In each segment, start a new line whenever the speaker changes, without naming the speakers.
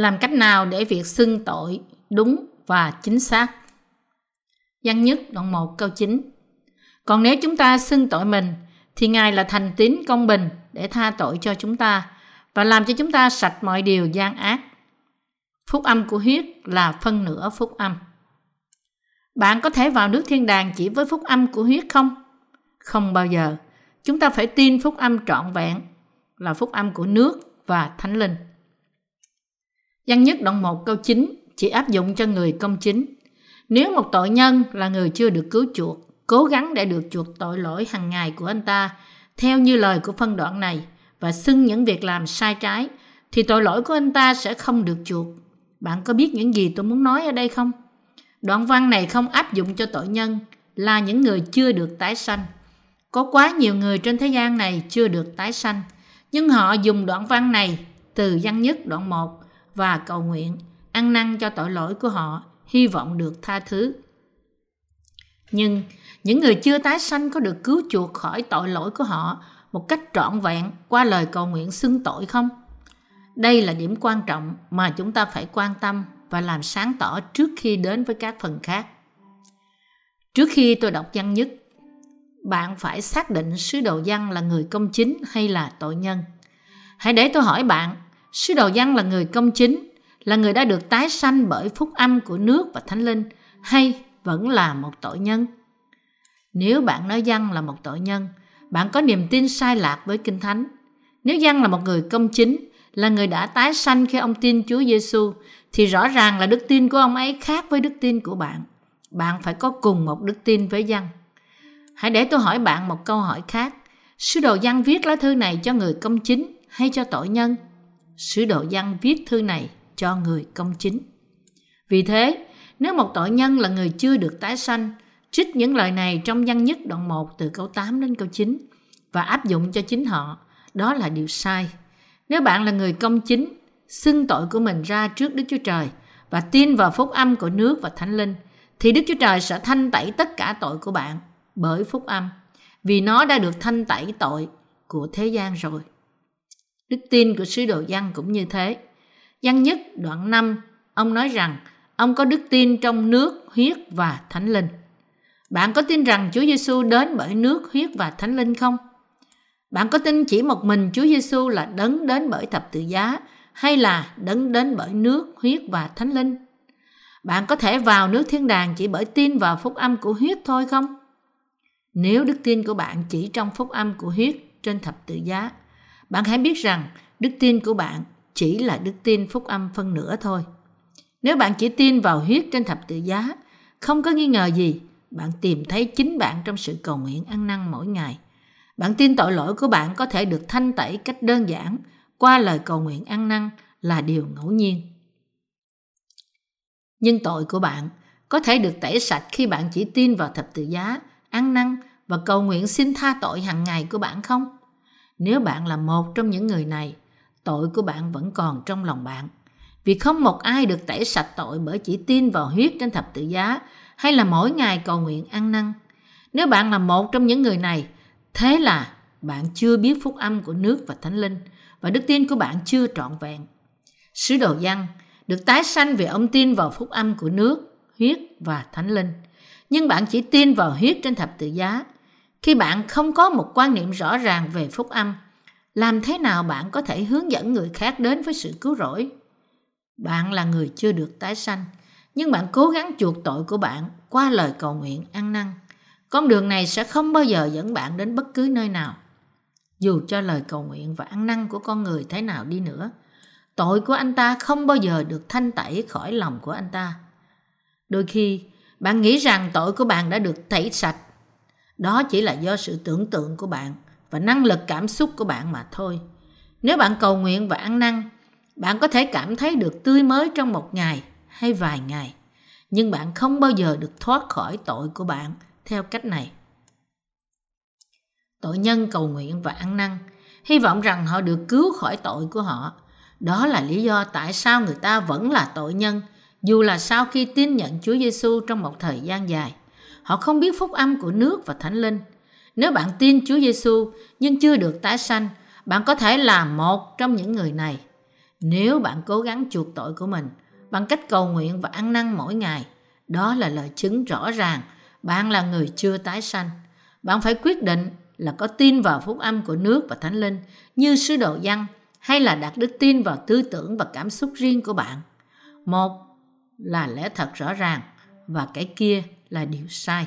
Làm cách nào để việc xưng tội đúng và chính xác? Văn nhất đoạn 1 câu 9 Còn nếu chúng ta xưng tội mình, thì Ngài là thành tín công bình để tha tội cho chúng ta và làm cho chúng ta sạch mọi điều gian ác. Phúc âm của huyết là phân nửa phúc âm. Bạn có thể vào nước thiên đàng chỉ với phúc âm của huyết không? Không bao giờ. Chúng ta phải tin phúc âm trọn vẹn là phúc âm của nước và thánh linh. Văn nhất đoạn 1 câu 9 chỉ áp dụng cho người công chính. Nếu một tội nhân là người chưa được cứu chuộc, cố gắng để được chuộc tội lỗi hàng ngày của anh ta, theo như lời của phân đoạn này, và xưng những việc làm sai trái, thì tội lỗi của anh ta sẽ không được chuộc. Bạn có biết những gì tôi muốn nói ở đây không? Đoạn văn này không áp dụng cho tội nhân là những người chưa được tái sanh. Có quá nhiều người trên thế gian này chưa được tái sanh, nhưng họ dùng đoạn văn này từ văn nhất đoạn 1 và cầu nguyện, ăn năn cho tội lỗi của họ, hy vọng được tha thứ. Nhưng những người chưa tái sanh có được cứu chuộc khỏi tội lỗi của họ một cách trọn vẹn qua lời cầu nguyện xưng tội không? Đây là điểm quan trọng mà chúng ta phải quan tâm và làm sáng tỏ trước khi đến với các phần khác. Trước khi tôi đọc văn nhất, bạn phải xác định sứ đồ văn là người công chính hay là tội nhân. Hãy để tôi hỏi bạn, sứ đồ văn là người công chính, là người đã được tái sanh bởi phúc âm của nước và thánh linh hay vẫn là một tội nhân? Nếu bạn nói văn là một tội nhân, bạn có niềm tin sai lạc với Kinh Thánh. Nếu văn là một người công chính, là người đã tái sanh khi ông tin Chúa Giêsu thì rõ ràng là đức tin của ông ấy khác với đức tin của bạn. Bạn phải có cùng một đức tin với văn. Hãy để tôi hỏi bạn một câu hỏi khác. Sứ đồ văn viết lá thư này cho người công chính hay cho tội nhân? Sứ đồ văn viết thư này cho người công chính. Vì thế, nếu một tội nhân là người chưa được tái sanh, trích những lời này trong văn nhất đoạn 1 từ câu 8 đến câu 9 và áp dụng cho chính họ, đó là điều sai. Nếu bạn là người công chính, xưng tội của mình ra trước Đức Chúa Trời và tin vào phúc âm của nước và Thánh Linh, thì Đức Chúa Trời sẽ thanh tẩy tất cả tội của bạn bởi phúc âm, vì nó đã được thanh tẩy tội của thế gian rồi. Đức tin của sứ đồ Giăng cũng như thế. Giăng nhất đoạn 5, ông nói rằng ông có đức tin trong nước, huyết và thánh linh. Bạn có tin rằng Chúa Giêsu đến bởi nước, huyết và thánh linh không? Bạn có tin chỉ một mình Chúa Giêsu là đấng đến bởi thập tự giá hay là đấng đến bởi nước, huyết và thánh linh? Bạn có thể vào nước thiên đàng chỉ bởi tin vào phúc âm của huyết thôi không? Nếu đức tin của bạn chỉ trong phúc âm của huyết trên thập tự giá, bạn hãy biết rằng đức tin của bạn chỉ là đức tin phúc âm phân nửa thôi. Nếu bạn chỉ tin vào huyết trên thập tự giá, không có nghi ngờ gì, bạn tìm thấy chính bạn trong sự cầu nguyện ăn năn mỗi ngày. Bạn tin tội lỗi của bạn có thể được thanh tẩy cách đơn giản qua lời cầu nguyện ăn năn là điều ngẫu nhiên. Nhưng tội của bạn có thể được tẩy sạch khi bạn chỉ tin vào thập tự giá, ăn năn và cầu nguyện xin tha tội hàng ngày của bạn không? Nếu bạn là một trong những người này, tội của bạn vẫn còn trong lòng bạn. Vì không một ai được tẩy sạch tội bởi chỉ tin vào huyết trên thập tự giá hay là mỗi ngày cầu nguyện ăn năn. Nếu bạn là một trong những người này, thế là bạn chưa biết phúc âm của nước và thánh linh và đức tin của bạn chưa trọn vẹn. Sứ đồ văn được tái sanh vì ông tin vào phúc âm của nước, huyết và thánh linh. Nhưng bạn chỉ tin vào huyết trên thập tự giá. Khi bạn không có một quan niệm rõ ràng về phúc âm, làm thế nào bạn có thể hướng dẫn người khác đến với sự cứu rỗi? Bạn là người chưa được tái sanh, nhưng bạn cố gắng chuộc tội của bạn qua lời cầu nguyện ăn năn. Con đường này sẽ không bao giờ dẫn bạn đến bất cứ nơi nào. Dù cho lời cầu nguyện và ăn năn của con người thế nào đi nữa, tội của anh ta không bao giờ được thanh tẩy khỏi lòng của anh ta. Đôi khi, bạn nghĩ rằng tội của bạn đã được tẩy sạch. Đó chỉ là do sự tưởng tượng của bạn và năng lực cảm xúc của bạn mà thôi. Nếu bạn cầu nguyện và ăn năn, bạn có thể cảm thấy được tươi mới trong một ngày hay vài ngày, nhưng bạn không bao giờ được thoát khỏi tội của bạn theo cách này. Tội nhân cầu nguyện và ăn năn, hy vọng rằng họ được cứu khỏi tội của họ. Đó là lý do tại sao người ta vẫn là tội nhân, dù là sau khi tin nhận Chúa Giêsu trong một thời gian dài. Họ không biết phúc âm của nước và Thánh Linh. Nếu bạn tin Chúa Giêsu nhưng chưa được tái sanh, bạn có thể là một trong những người này. Nếu bạn cố gắng chuộc tội của mình bằng cách cầu nguyện và ăn năn mỗi ngày, đó là lời chứng rõ ràng bạn là người chưa tái sanh. Bạn phải quyết định là có tin vào phúc âm của nước và thánh linh như sứ đồ văn hay là đặt đức tin vào tư tưởng và cảm xúc riêng của bạn. Một là lẽ thật rõ ràng và cái kia là điều sai.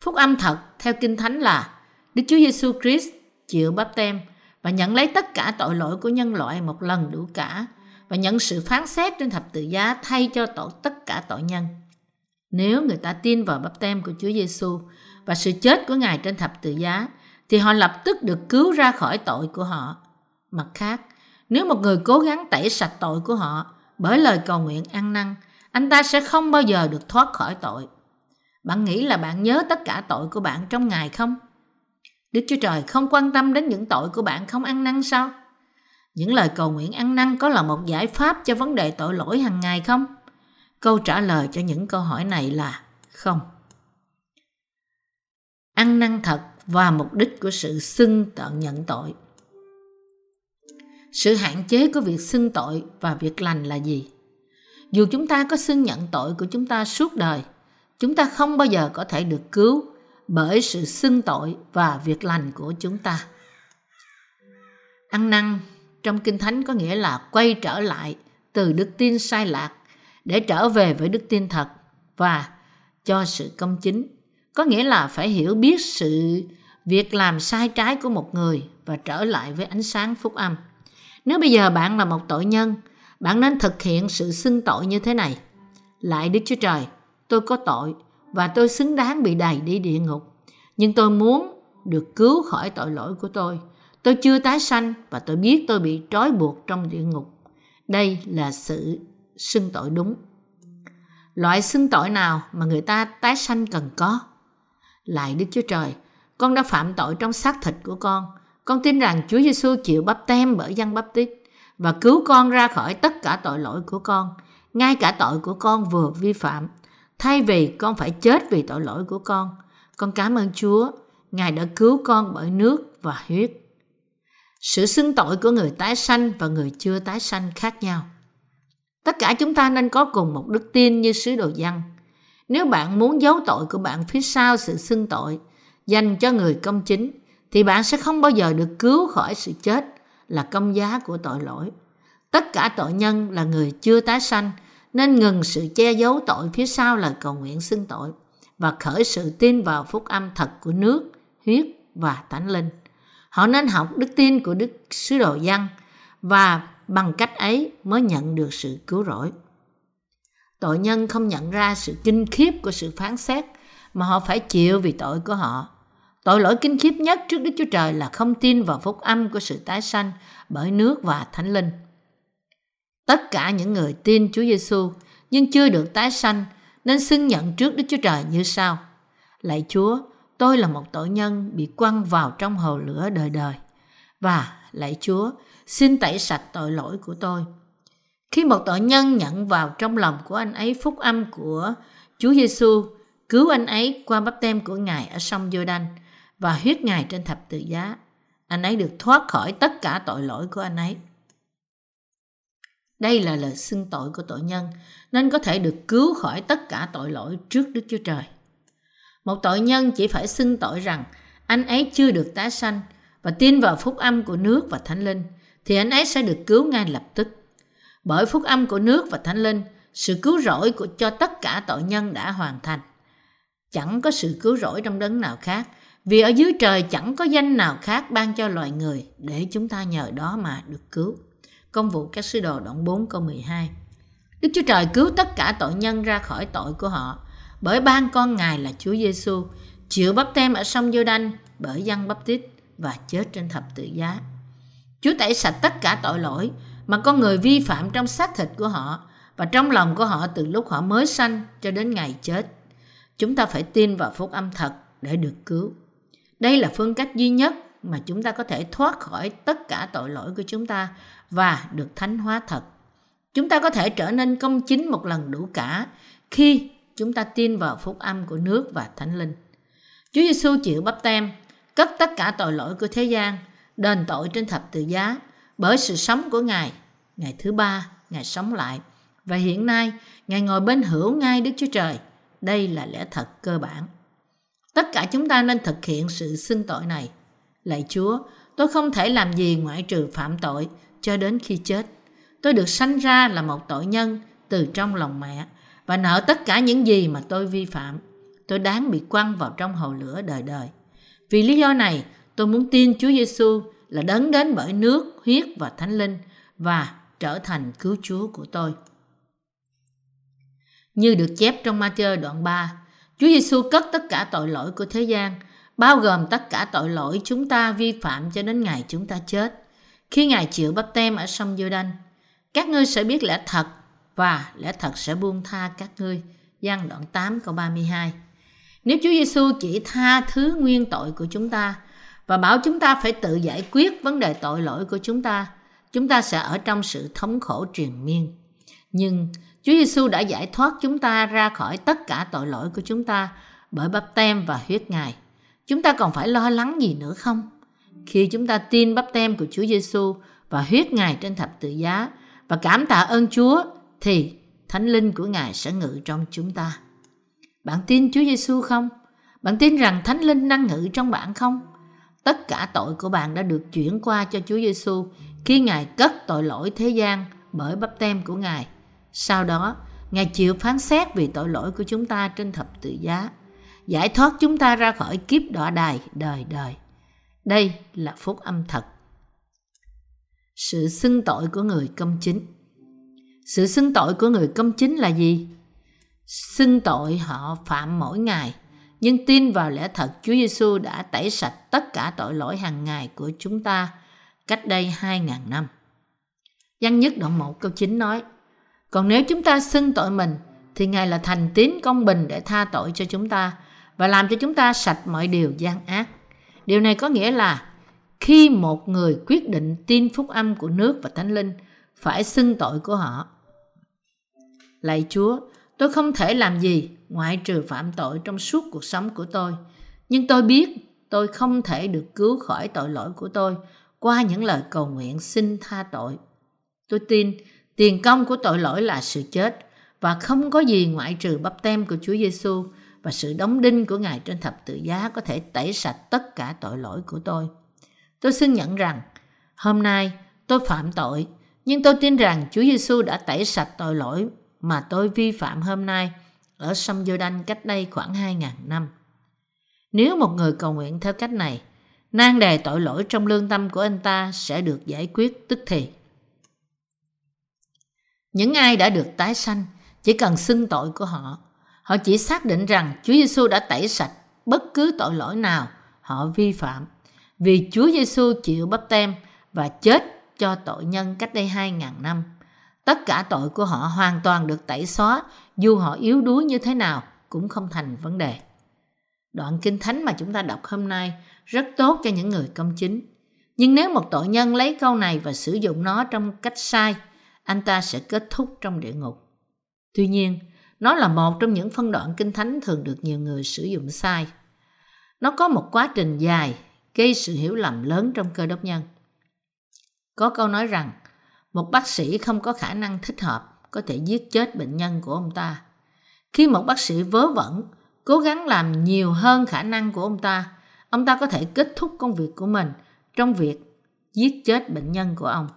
Phúc âm thật theo Kinh Thánh là Đức Chúa Giêsu Christ chịu bắp tem và nhận lấy tất cả tội lỗi của nhân loại một lần đủ cả và nhận sự phán xét trên thập tự giá thay cho tội tất cả tội nhân. Nếu người ta tin vào bắp tem của Chúa Giêsu và sự chết của Ngài trên thập tự giá, thì họ lập tức được cứu ra khỏi tội của họ. Mặt khác, nếu một người cố gắng tẩy sạch tội của họ bởi lời cầu nguyện ăn năn, anh ta sẽ không bao giờ được thoát khỏi tội. Bạn nghĩ là bạn nhớ tất cả tội của bạn trong ngày không? Đức Chúa Trời không quan tâm đến những tội của bạn không ăn năn sao? Những lời cầu nguyện ăn năn có là một giải pháp cho vấn đề tội lỗi hàng ngày không? Câu trả lời cho những câu hỏi này là không. Ăn năn thật và mục đích của sự xưng tận nhận tội. Sự hạn chế của việc xưng tội và việc lành là gì? Dù chúng ta có xưng nhận tội của chúng ta suốt đời, chúng ta không bao giờ có thể được cứu bởi sự xưng tội và việc lành của chúng ta. Ăn năn trong Kinh Thánh có nghĩa là quay trở lại từ đức tin sai lạc để trở về với đức tin thật và cho sự công chính. Có nghĩa là phải hiểu biết sự việc làm sai trái của một người và trở lại với ánh sáng phúc âm. Nếu bây giờ bạn là một tội nhân, bạn nên thực hiện sự xưng tội như thế này. Lại Đức Chúa Trời, tôi có tội và tôi xứng đáng bị đày đi địa ngục. Nhưng tôi muốn được cứu khỏi tội lỗi của tôi. Tôi chưa tái sanh và tôi biết tôi bị trói buộc trong địa ngục. Đây là sự xưng tội đúng. Loại xưng tội nào mà người ta tái sanh cần có? Lại Đức Chúa Trời, con đã phạm tội trong xác thịt của con. Con tin rằng Chúa Giêsu chịu bắp tem bởi dân bắp tít và cứu con ra khỏi tất cả tội lỗi của con, ngay cả tội của con vừa vi phạm. Thay vì con phải chết vì tội lỗi của con, con cảm ơn Chúa, Ngài đã cứu con bởi nước và huyết. Sự xưng tội của người tái sanh và người chưa tái sanh khác nhau. Tất cả chúng ta nên có cùng một đức tin như sứ đồ dân. Nếu bạn muốn giấu tội của bạn phía sau sự xưng tội dành cho người công chính, thì bạn sẽ không bao giờ được cứu khỏi sự chết là công giá của tội lỗi. Tất cả tội nhân là người chưa tái sanh nên ngừng sự che giấu tội phía sau lời cầu nguyện xưng tội và khởi sự tin vào phúc âm thật của nước, huyết và thánh linh. Họ nên học đức tin của Đức Sứ Đồ Văn và bằng cách ấy mới nhận được sự cứu rỗi. Tội nhân không nhận ra sự kinh khiếp của sự phán xét mà họ phải chịu vì tội của họ. Tội lỗi kinh khiếp nhất trước Đức Chúa Trời là không tin vào phúc âm của sự tái sanh bởi nước và thánh linh. Tất cả những người tin Chúa Giêsu nhưng chưa được tái sanh nên xưng nhận trước Đức Chúa Trời như sau. Lạy Chúa, tôi là một tội nhân bị quăng vào trong hồ lửa đời đời. Và lạy Chúa, xin tẩy sạch tội lỗi của tôi. Khi một tội nhân nhận vào trong lòng của anh ấy phúc âm của Chúa Giêsu, cứu anh ấy qua bắp tem của Ngài ở sông Giô-đanh và huyết Ngài trên thập tự giá, anh ấy được thoát khỏi tất cả tội lỗi của anh ấy. Đây là lời xưng tội của tội nhân, nên có thể được cứu khỏi tất cả tội lỗi trước Đức Chúa Trời. Một tội nhân chỉ phải xưng tội rằng anh ấy chưa được tái sanh và tin vào phúc âm của nước và thánh linh, thì anh ấy sẽ được cứu ngay lập tức. Bởi phúc âm của nước và thánh linh, sự cứu rỗi của cho tất cả tội nhân đã hoàn thành. Chẳng có sự cứu rỗi trong đấng nào khác, vì ở dưới trời chẳng có danh nào khác ban cho loài người để chúng ta nhờ đó mà được cứu. Công vụ các sứ đồ đoạn 4 câu 12 Đức Chúa Trời cứu tất cả tội nhân ra khỏi tội của họ, bởi ban con Ngài là Chúa Giêsu chịu bắp tem ở sông giô đanh bởi dân bắp tít và chết trên thập tự giá. Chúa tẩy sạch tất cả tội lỗi mà con người vi phạm trong xác thịt của họ và trong lòng của họ từ lúc họ mới sanh cho đến ngày chết. Chúng ta phải tin vào phúc âm thật để được cứu. Đây là phương cách duy nhất mà chúng ta có thể thoát khỏi tất cả tội lỗi của chúng ta và được thánh hóa thật. Chúng ta có thể trở nên công chính một lần đủ cả khi chúng ta tin vào phúc âm của nước và thánh linh. Chúa Giêsu chịu bắp tem, cất tất cả tội lỗi của thế gian, đền tội trên thập tự giá bởi sự sống của Ngài. ngày thứ ba, Ngài sống lại. Và hiện nay, Ngài ngồi bên hữu ngay Đức Chúa Trời. Đây là lẽ thật cơ bản. Tất cả chúng ta nên thực hiện sự xưng tội này. Lạy Chúa, tôi không thể làm gì ngoại trừ phạm tội cho đến khi chết. Tôi được sanh ra là một tội nhân từ trong lòng mẹ và nợ tất cả những gì mà tôi vi phạm. Tôi đáng bị quăng vào trong hồ lửa đời đời. Vì lý do này, tôi muốn tin Chúa Giêsu là đấng đến bởi nước, huyết và thánh linh và trở thành cứu Chúa của tôi. Như được chép trong Matthew đoạn 3, Chúa Giêsu cất tất cả tội lỗi của thế gian, bao gồm tất cả tội lỗi chúng ta vi phạm cho đến ngày chúng ta chết. Khi Ngài chịu bắp tem ở sông giô đanh các ngươi sẽ biết lẽ thật và lẽ thật sẽ buông tha các ngươi. Giăng đoạn 8 câu 32 Nếu Chúa Giêsu chỉ tha thứ nguyên tội của chúng ta và bảo chúng ta phải tự giải quyết vấn đề tội lỗi của chúng ta, chúng ta sẽ ở trong sự thống khổ triền miên. Nhưng Chúa Giêsu đã giải thoát chúng ta ra khỏi tất cả tội lỗi của chúng ta bởi bắp tem và huyết Ngài. Chúng ta còn phải lo lắng gì nữa không? Khi chúng ta tin bắp tem của Chúa Giêsu và huyết Ngài trên thập tự giá và cảm tạ ơn Chúa thì Thánh Linh của Ngài sẽ ngự trong chúng ta. Bạn tin Chúa Giêsu không? Bạn tin rằng Thánh Linh đang ngự trong bạn không? Tất cả tội của bạn đã được chuyển qua cho Chúa Giêsu khi Ngài cất tội lỗi thế gian bởi bắp tem của Ngài. Sau đó, Ngài chịu phán xét vì tội lỗi của chúng ta trên thập tự giá, giải thoát chúng ta ra khỏi kiếp đọa đài đời đời. Đây là phúc âm thật. Sự xưng tội của người công chính Sự xưng tội của người công chính là gì? Xưng tội họ phạm mỗi ngày, nhưng tin vào lẽ thật Chúa Giêsu đã tẩy sạch tất cả tội lỗi hàng ngày của chúng ta cách đây 2.000 năm. Văn nhất đoạn 1 câu 9 nói Còn nếu chúng ta xưng tội mình thì Ngài là thành tín công bình để tha tội cho chúng ta và làm cho chúng ta sạch mọi điều gian ác. Điều này có nghĩa là khi một người quyết định tin phúc âm của nước và thánh linh phải xưng tội của họ. Lạy Chúa, tôi không thể làm gì ngoại trừ phạm tội trong suốt cuộc sống của tôi. Nhưng tôi biết tôi không thể được cứu khỏi tội lỗi của tôi qua những lời cầu nguyện xin tha tội. Tôi tin tiền công của tội lỗi là sự chết và không có gì ngoại trừ bắp tem của Chúa Giêsu và sự đóng đinh của Ngài trên thập tự giá có thể tẩy sạch tất cả tội lỗi của tôi. Tôi xin nhận rằng hôm nay tôi phạm tội, nhưng tôi tin rằng Chúa Giêsu đã tẩy sạch tội lỗi mà tôi vi phạm hôm nay ở sông giô đanh cách đây khoảng 2.000 năm. Nếu một người cầu nguyện theo cách này, nan đề tội lỗi trong lương tâm của anh ta sẽ được giải quyết tức thì. Những ai đã được tái sanh chỉ cần xưng tội của họ. Họ chỉ xác định rằng Chúa Giêsu đã tẩy sạch bất cứ tội lỗi nào họ vi phạm vì Chúa Giêsu chịu bắp tem và chết cho tội nhân cách đây 2.000 năm. Tất cả tội của họ hoàn toàn được tẩy xóa, dù họ yếu đuối như thế nào cũng không thành vấn đề. Đoạn Kinh Thánh mà chúng ta đọc hôm nay rất tốt cho những người công chính. Nhưng nếu một tội nhân lấy câu này và sử dụng nó trong cách sai, anh ta sẽ kết thúc trong địa ngục. Tuy nhiên, nó là một trong những phân đoạn Kinh Thánh thường được nhiều người sử dụng sai. Nó có một quá trình dài gây sự hiểu lầm lớn trong cơ đốc nhân. Có câu nói rằng, một bác sĩ không có khả năng thích hợp có thể giết chết bệnh nhân của ông ta. Khi một bác sĩ vớ vẩn, cố gắng làm nhiều hơn khả năng của ông ta, ông ta có thể kết thúc công việc của mình trong việc giết chết bệnh nhân của ông.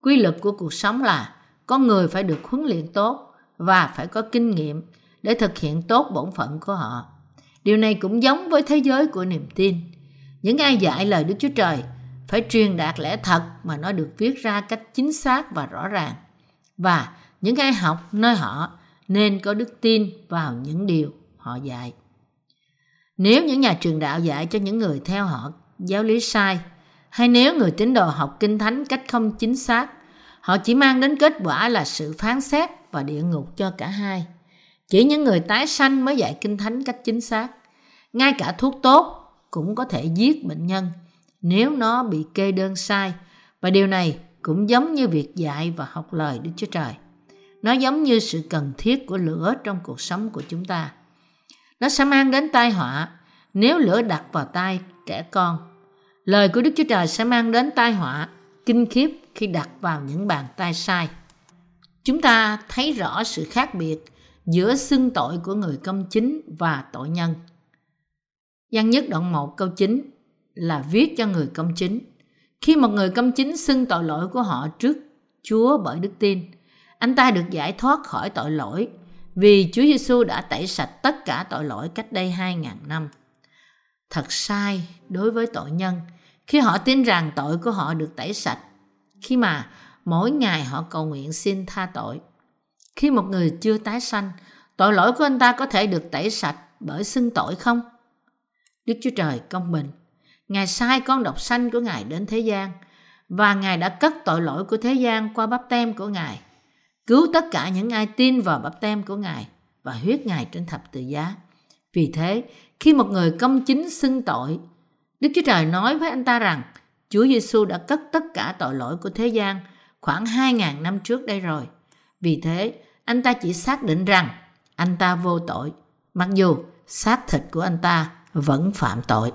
Quy luật của cuộc sống là con người phải được huấn luyện tốt và phải có kinh nghiệm để thực hiện tốt bổn phận của họ. Điều này cũng giống với thế giới của niềm tin. Những ai dạy lời Đức Chúa Trời phải truyền đạt lẽ thật mà nó được viết ra cách chính xác và rõ ràng. Và những ai học nơi họ nên có đức tin vào những điều họ dạy. Nếu những nhà truyền đạo dạy cho những người theo họ giáo lý sai, hay nếu người tín đồ học kinh thánh cách không chính xác, họ chỉ mang đến kết quả là sự phán xét và địa ngục cho cả hai. Chỉ những người tái sanh mới dạy kinh thánh cách chính xác. Ngay cả thuốc tốt cũng có thể giết bệnh nhân nếu nó bị kê đơn sai và điều này cũng giống như việc dạy và học lời Đức Chúa Trời. Nó giống như sự cần thiết của lửa trong cuộc sống của chúng ta. Nó sẽ mang đến tai họa nếu lửa đặt vào tay trẻ con. Lời của Đức Chúa Trời sẽ mang đến tai họa kinh khiếp khi đặt vào những bàn tay sai. Chúng ta thấy rõ sự khác biệt giữa xưng tội của người công chính và tội nhân. Văn nhất đoạn 1 câu 9 là viết cho người công chính. Khi một người công chính xưng tội lỗi của họ trước Chúa bởi đức tin, anh ta được giải thoát khỏi tội lỗi vì Chúa Giêsu đã tẩy sạch tất cả tội lỗi cách đây 2.000 năm. Thật sai đối với tội nhân khi họ tin rằng tội của họ được tẩy sạch, khi mà mỗi ngày họ cầu nguyện xin tha tội. Khi một người chưa tái sanh, tội lỗi của anh ta có thể được tẩy sạch bởi xưng tội không? Đức Chúa Trời công bình. Ngài sai con độc sanh của Ngài đến thế gian và Ngài đã cất tội lỗi của thế gian qua bắp tem của Ngài cứu tất cả những ai tin vào bắp tem của Ngài và huyết Ngài trên thập tự giá. Vì thế, khi một người công chính xưng tội, Đức Chúa Trời nói với anh ta rằng Chúa Giêsu đã cất tất cả tội lỗi của thế gian khoảng 2.000 năm trước đây rồi. Vì thế, anh ta chỉ xác định rằng anh ta vô tội, mặc dù xác thịt của anh ta vẫn phạm tội.